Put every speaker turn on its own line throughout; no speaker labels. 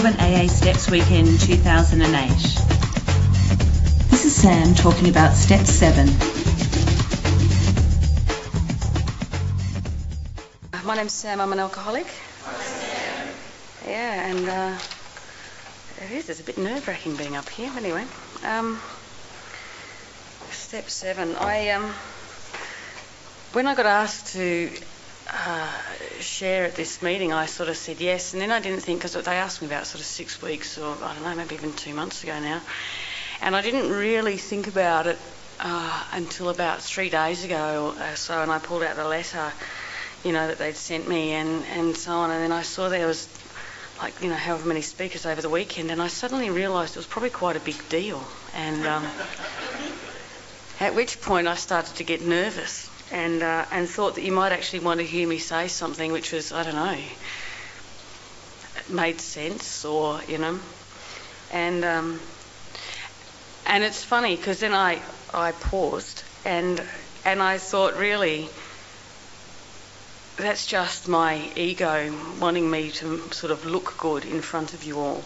Melbourne AA Steps Weekend 2008. This is Sam talking about Step 7.
My name's Sam, I'm an alcoholic. Yeah, and uh, it is, it's a bit nerve wracking being up here. Anyway, um, step seven. I um, when I got asked to uh, share at this meeting, I sort of said yes, and then I didn't think because they asked me about sort of six weeks or I don't know, maybe even two months ago now, and I didn't really think about it uh, until about three days ago or so, and I pulled out the letter, you know, that they'd sent me and and so on, and then I saw there was like you know however many speakers over the weekend, and I suddenly realised it was probably quite a big deal, and um, at which point I started to get nervous and uh, and thought that you might actually want to hear me say something which was I don't know made sense or you know. And um, and it's funny because then I I paused and and I thought really that's just my ego wanting me to sort of look good in front of you all.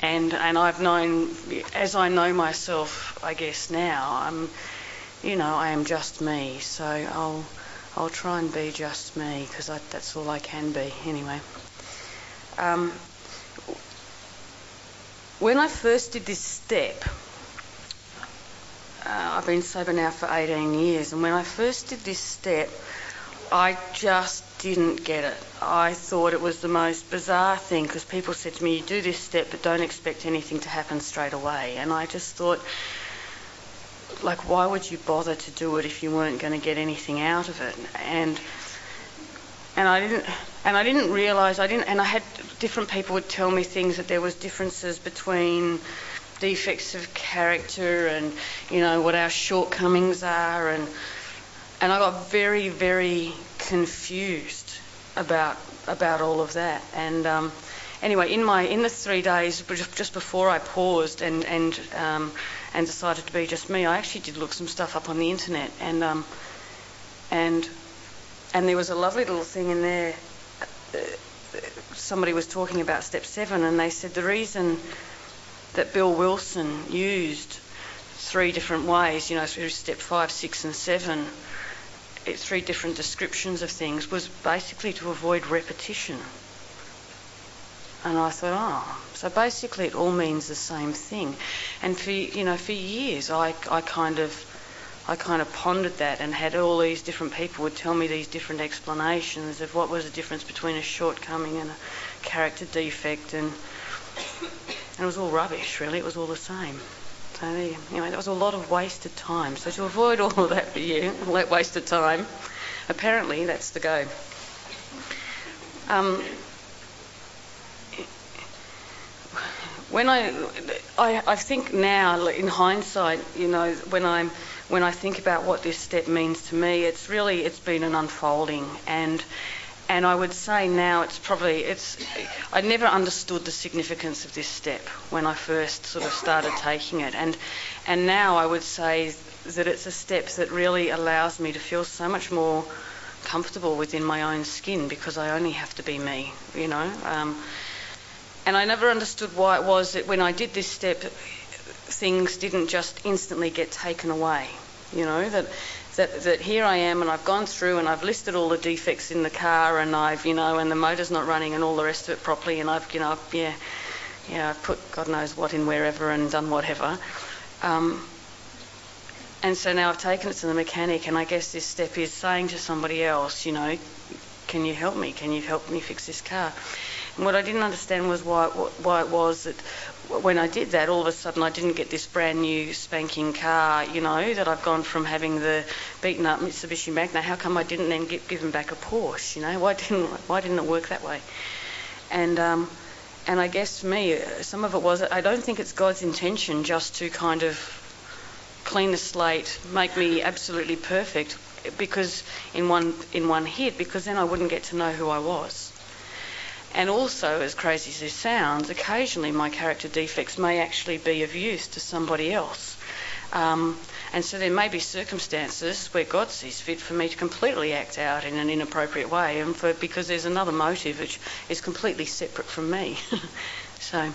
And and I've known as I know myself I guess now I'm you know, I am just me, so I'll I'll try and be just me because that's all I can be anyway. Um, when I first did this step, uh, I've been sober now for 18 years, and when I first did this step, I just didn't get it. I thought it was the most bizarre thing because people said to me, "You do this step, but don't expect anything to happen straight away," and I just thought like why would you bother to do it if you weren't going to get anything out of it? And and I didn't and I didn't realize I didn't and I had different people would tell me things that there was differences between defects of character and you know what our shortcomings are. And and I got very very confused about about all of that. And um, anyway in my in the three days just, just before I paused and and um, and decided to be just me, I actually did look some stuff up on the internet, and um, and and there was a lovely little thing in there. Somebody was talking about step seven, and they said the reason that Bill Wilson used three different ways, you know, through step five, six, and seven, three different descriptions of things, was basically to avoid repetition. And I thought, oh, so basically it all means the same thing. And for you know, for years I, I kind of I kind of pondered that and had all these different people would tell me these different explanations of what was the difference between a shortcoming and a character defect and and it was all rubbish really, it was all the same. So anyway, that was a lot of wasted time. So to avoid all of that for you, all that wasted time, apparently that's the go. Um, when I, I, I think now, in hindsight, you know, when I'm, when I think about what this step means to me, it's really, it's been an unfolding, and, and I would say now it's probably, it's, I never understood the significance of this step when I first sort of started taking it, and, and now I would say that it's a step that really allows me to feel so much more comfortable within my own skin because I only have to be me, you know. Um, and I never understood why it was that when I did this step, things didn't just instantly get taken away. You know, that, that, that here I am and I've gone through and I've listed all the defects in the car and I've, you know, and the motor's not running and all the rest of it properly and I've, you know, yeah, yeah, I've put God knows what in wherever and done whatever. Um, and so now I've taken it to the mechanic and I guess this step is saying to somebody else, you know, can you help me? Can you help me fix this car? And what I didn't understand was why, why it was that when I did that, all of a sudden I didn't get this brand new spanking car, you know, that I've gone from having the beaten up Mitsubishi Magna. How come I didn't then get given back a Porsche? You know, why didn't why didn't it work that way? And um, and I guess for me, some of it was I don't think it's God's intention just to kind of clean the slate, make me absolutely perfect, because in one in one hit, because then I wouldn't get to know who I was. And also, as crazy as this sounds, occasionally my character defects may actually be of use to somebody else. Um, and so there may be circumstances where God sees fit for me to completely act out in an inappropriate way, and for because there's another motive which is completely separate from me. So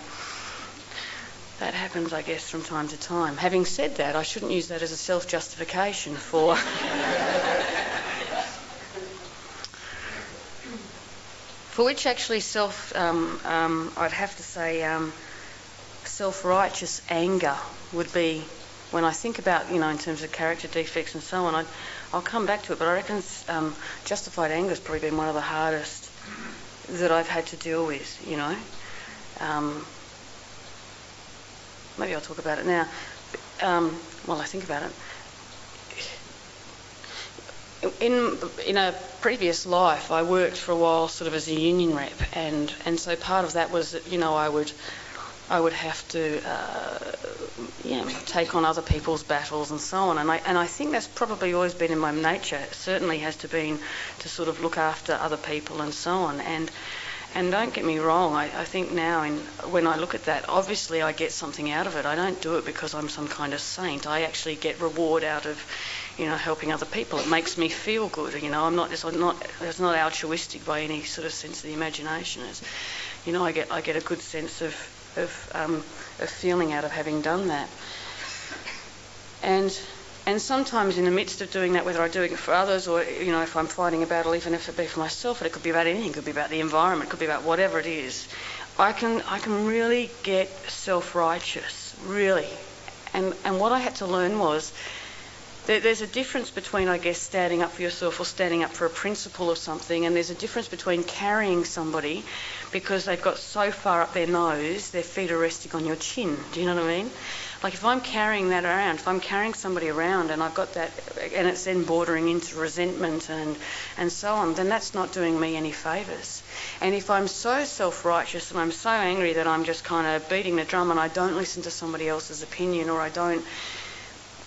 that happens, I guess, from time to time. Having said that, I shouldn't use that as a self justification for. for which actually self, um, um, I'd have to say, um, self righteous anger would be when I think about, you know, in terms of character defects and so on, I, will come back to it, but I reckon um, justified anger has probably been one of the hardest that I've had to deal with, you know. Um, maybe I'll talk about it now. Um, while I think about it. In in a previous life, I worked for a while, sort of as a union rep, and and so part of that was that you know I would I would have to uh, yeah, take on other people's battles and so on. And I, and I think that's probably always been in my nature. It certainly has to been to sort of look after other people and so on. And and don't get me wrong, I, I think now in, when I look at that, obviously I get something out of it. I don't do it because I'm some kind of saint. I actually get reward out of, you know, helping other people. It makes me feel good. You know, I'm not, it's not, it's not altruistic by any sort of sense of the imagination. It's, you know, I get, I get a good sense of of, um, of feeling out of having done that. And and sometimes in the midst of doing that, whether I'm doing it for others or you know if I'm fighting a battle, even if it be for myself, and it could be about anything, it could be about the environment, it could be about whatever it is. I can I can really get self-righteous, really. And and what I had to learn was there's a difference between, I guess, standing up for yourself or standing up for a principle or something, and there's a difference between carrying somebody because they've got so far up their nose, their feet are resting on your chin. Do you know what I mean? Like if I'm carrying that around, if I'm carrying somebody around and I've got that, and it's then bordering into resentment and, and so on, then that's not doing me any favours. And if I'm so self righteous and I'm so angry that I'm just kind of beating the drum and I don't listen to somebody else's opinion or I don't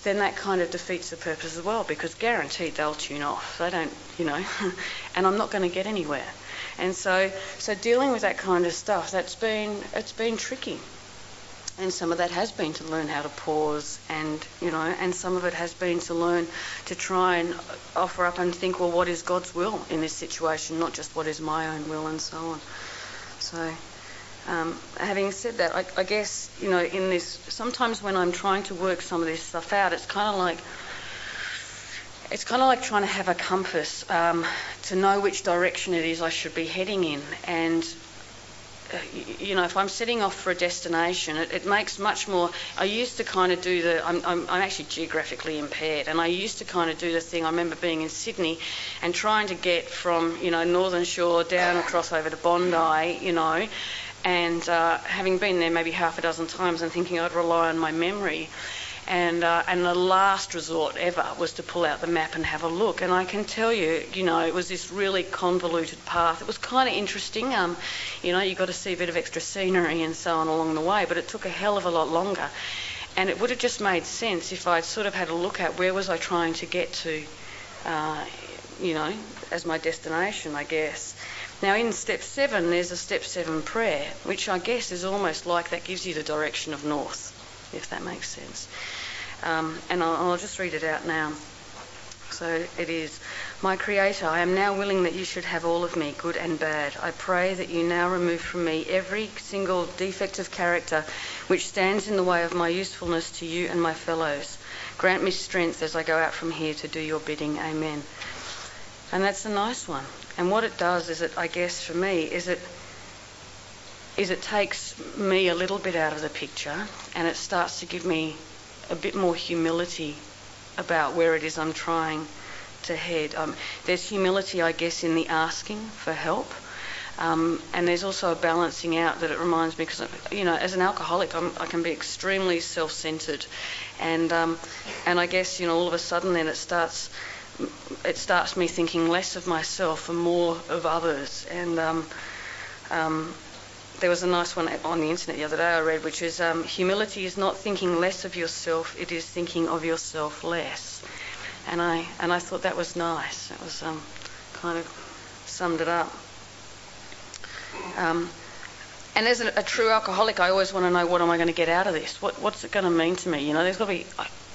then that kind of defeats the purpose as well because guaranteed they'll tune off. They don't, you know, and I'm not going to get anywhere. And so, so dealing with that kind of stuff, that's been, it's been tricky. And some of that has been to learn how to pause, and you know, and some of it has been to learn to try and offer up and think, well, what is God's will in this situation, not just what is my own will, and so on. So, um, having said that, I, I, guess, you know, in this, sometimes when I'm trying to work some of this stuff out, it's kind of like, it's kind of like trying to have a compass um, to know which direction it is I should be heading in. And, uh, you know, if I'm setting off for a destination, it, it, makes much more. I used to kind of do the. I'm, I'm, I'm actually geographically impaired, and I used to kind of do the thing. I remember being in Sydney and trying to get from, you know, Northern Shore down across over to Bondi, you know, and uh, having been there maybe half a dozen times and thinking I'd rely on my memory. And, uh, and the last resort ever was to pull out the map and have a look. And I can tell you, you know, it was this really convoluted path. It was kind of interesting. Um, you know, you got to see a bit of extra scenery and so on along the way, but it took a hell of a lot longer. And it would have just made sense if I'd sort of had a look at where was I trying to get to, uh, you know, as my destination, I guess. Now, in step seven, there's a step seven prayer, which I guess is almost like that gives you the direction of north, if that makes sense. Um, and I'll, I'll just read it out now. So it is My Creator, I am now willing that you should have all of me, good and bad. I pray that you now remove from me every single defect of character which stands in the way of my usefulness to you and my fellows. Grant me strength as I go out from here to do your bidding. Amen. And that's a nice one. And what it does is it, I guess for me, is it is it takes me a little bit out of the picture and it starts to give me a bit more humility about where it is I'm trying to head. Um, there's humility, I guess, in the asking for help. Um, and there's also a balancing out that it reminds me because you know as an alcoholic I'm, i can be extremely self-centered and um, and I guess you know all of a sudden then it starts it starts me thinking less of myself and more of others. And um, um, there was a nice one on the internet the other day I read, which is um, humility is not thinking less of yourself; it is thinking of yourself less. And I and I thought that was nice. It was um, kind of summed it up. And as a, a, true alcoholic, I always want to know what am I going to get out of this? What, what's it going to mean to me? You know, there's got to be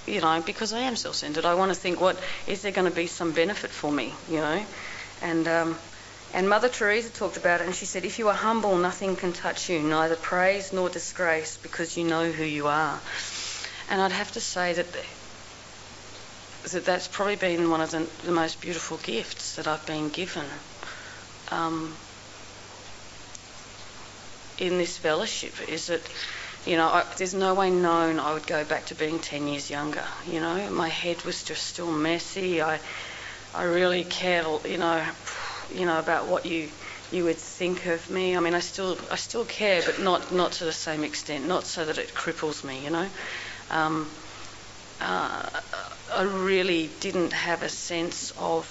you know, because I am self-centered, I want to think, what is there going to be some benefit for me, you know, and um, And Mother Teresa talked about it, and she said, If you are humble, nothing can touch you, neither praise nor disgrace, because you know who you are. And I'd have to say that that that's probably been one of the, the most beautiful gifts that I've been given um, in this fellowship. Is that you know, I, there's no way known I would go back to being 10 years younger. You know, my head was just still messy. I, I really cared, you know, you know about what you you would think of me. I mean, I still I still care, but not not to the same extent. Not so that it cripples me. You know, um, uh, I really didn't have a sense of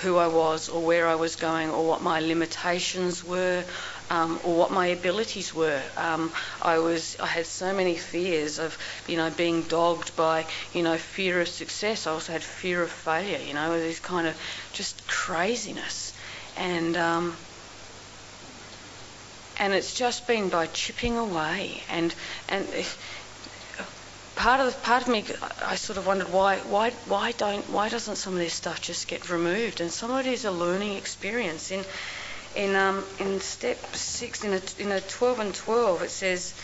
who I was or where I was going or what my limitations were um, or what my abilities were. Um, I was I had so many fears of you know being dogged by you know fear of success. I also had fear of failure. You know this kind of just craziness, and um, and it's just been by chipping away and and. Part of part of me, I sort of wondered why why why don't why doesn't some of this stuff just get removed? And some of it is a learning experience. In in um, in step six, in a, in a 12 and 12, it says.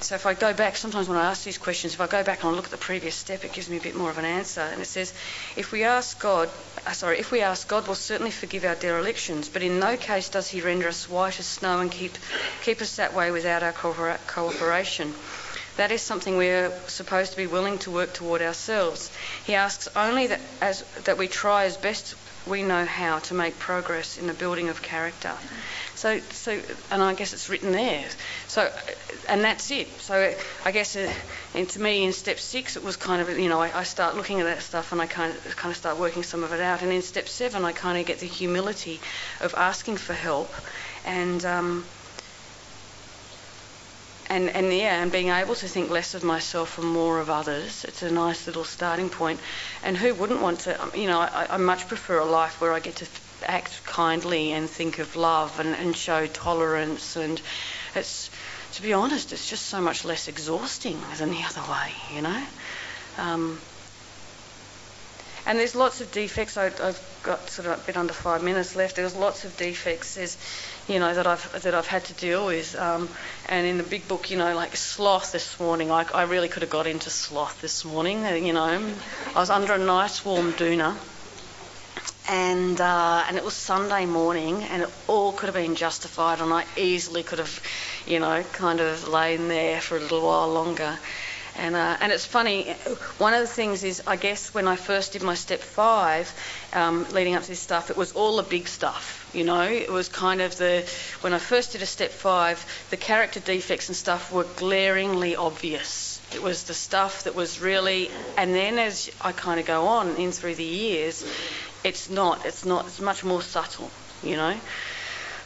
So if I go back, sometimes when I ask these questions, if I go back and I look at the previous step, it gives me a bit more of an answer. And it says, if we ask God, uh, sorry, if we ask God, will certainly forgive our derelictions, but in no case does He render us white as snow and keep keep us that way without our cooperation. That is something we're supposed to be willing to work toward ourselves. He asks only that, as, that we try as best we know how to make progress in the building of character. So, so, and I guess it's written there. So, and that's it. So, I guess, uh, and to me, in step six, it was kind of, you know, I, I, start looking at that stuff and I kind of, kind of start working some of it out. And in step seven, I kind of get the humility of asking for help, and um, and and yeah, and being able to think less of myself and more of others. It's a nice little starting point. And who wouldn't want to? You know, I, I much prefer a life where I get to act kindly and think of love and, and show tolerance. And it's, to be honest, it's just so much less exhausting than the other way. You know. Um, and there's lots of defects. I, have got sort of a bit under five minutes left. There's lots of defects. There's, you know, that I've that I've had to deal with. Um, and in the big book, you know, like sloth this morning, I, I really could have got into sloth this morning. Uh, you know, I was under a nice warm doona. And uh, and it was Sunday morning, and it all could have been justified, and I easily could have, you know, kind of lain there for a little while longer. And, uh, and it's funny, one of the things is, I guess, when I first did my step five, um, leading up to this stuff, it was all the big stuff, you know? It was kind of the, when I first did a step five, the character defects and stuff were glaringly obvious. It was the stuff that was really, and then as I kind of go on in through the years, it's not, it's not, it's much more subtle, you know?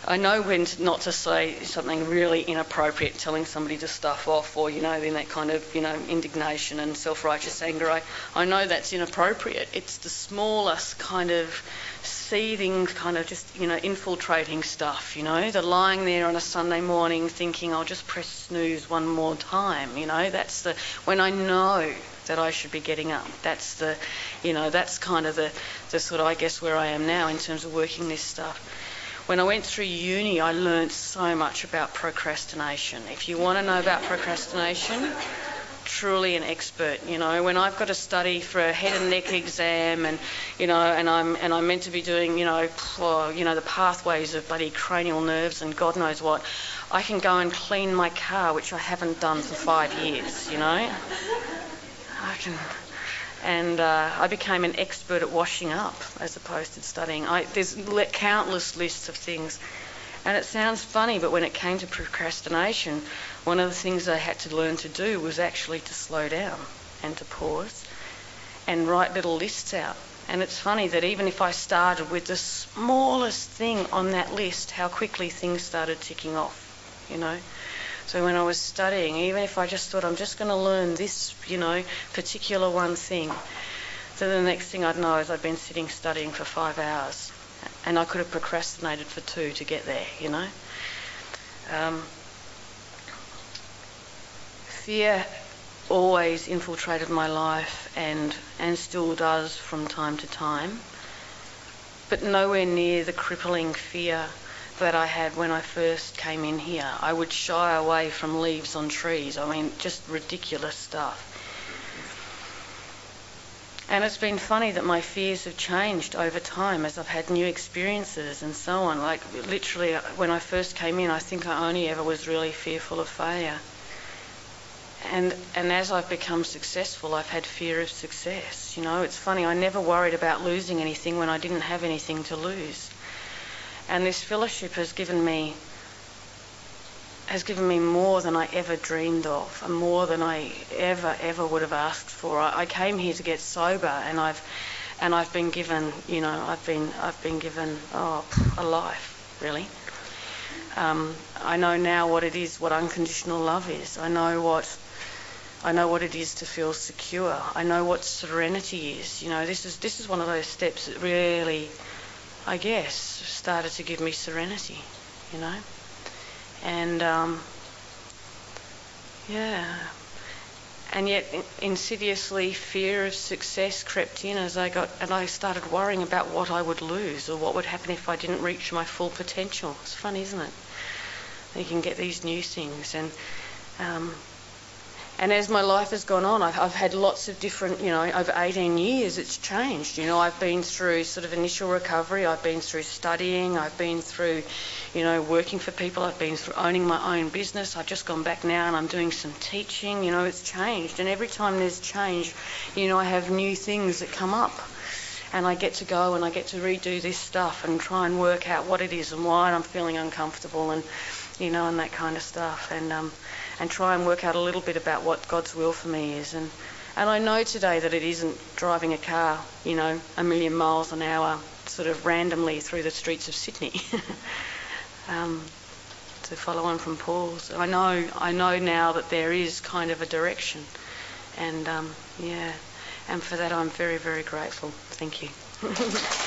I know when not to say something really inappropriate, telling somebody to stuff off, or you know, in that kind of you know indignation and self-righteous anger. I, I know that's inappropriate. It's the smallest kind of seething, kind of just you know infiltrating stuff. You know, the lying there on a Sunday morning thinking I'll just press snooze one more time. You know, that's the when I know that I should be getting up. That's the, you know, that's kind of the, the sort of I guess where I am now in terms of working this stuff when I went through uni, I learned so much about procrastination. If you want to know about procrastination, truly an expert. You know, when I've got to study for a head and neck exam, and you know, and I'm and I'm meant to be doing, you know, you know, the pathways of bloody cranial nerves and God knows what, I can go and clean my car, which I haven't done for five years. You know, I can and uh, I became an expert at washing up as opposed to studying. I, there's countless lists of things, and it sounds funny, but when it came to procrastination, one of the things I had to learn to do was actually to slow down and to pause and write little lists out. And it's funny that even if I started with the smallest thing on that list, how quickly things started ticking off, you know. So when I was studying, even if I just thought I'm just going to learn this, you know, particular one thing, then the next thing I'd know is I'd been sitting studying for five hours, and I could have procrastinated for two to get there, you know. Um, fear always infiltrated my life and and still does from time to time. but nowhere near the crippling fear that I had when I first came in here. I would shy away from leaves on trees. I mean, just ridiculous stuff. And it's been funny that my fears have changed over time as I've had new experiences and so on. Like, literally, uh, when I first came in, I think I only ever was really fearful of failure. And, and as I've become successful, I've had fear of success. You know, it's funny, I never worried about losing anything when I didn't have anything to lose. And this fellowship has given me has given me more than I ever dreamed of, and more than I ever ever would have asked for. I, I came here to get sober, and I've and I've been given, you know, I've been I've been given oh a life really. Um, I know now what it is, what unconditional love is. I know what I know what it is to feel secure. I know what serenity is. You know, this is this is one of those steps that really, I guess, started to give me serenity. You know and um, yeah, and yet insidiously fear of success crept in as I got and I started worrying about what I would lose or what would happen if I didn't reach my full potential. It's fun, isn't it? You can get these new things and. Um, and as my life has gone on, I've, I've, had lots of different, you know, over 18 years it's changed. You know, I've been through sort of initial recovery, I've been through studying, I've been through, you know, working for people, I've been through owning my own business. I've just gone back now and I'm doing some teaching. You know, it's changed. And every time there's change, you know, I have new things that come up. And I get to go and I get to redo this stuff and try and work out what it is and why I'm feeling uncomfortable and, you know, and that kind of stuff. And, um, and try and work out a little bit about what God's will for me is. And, and I know today that it isn't driving a car, you know, a million miles an hour, sort of randomly through the streets of Sydney. um, to follow on from Paul's, I know I know now that there is kind of a direction, and um, yeah, and for that I'm very very grateful. Thank you.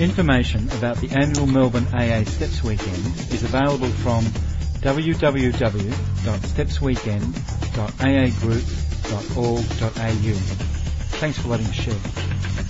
Information about the annual Melbourne AA Steps Weekend is available from www.stepsweekend.aagroup.org.au. Thanks for letting us share.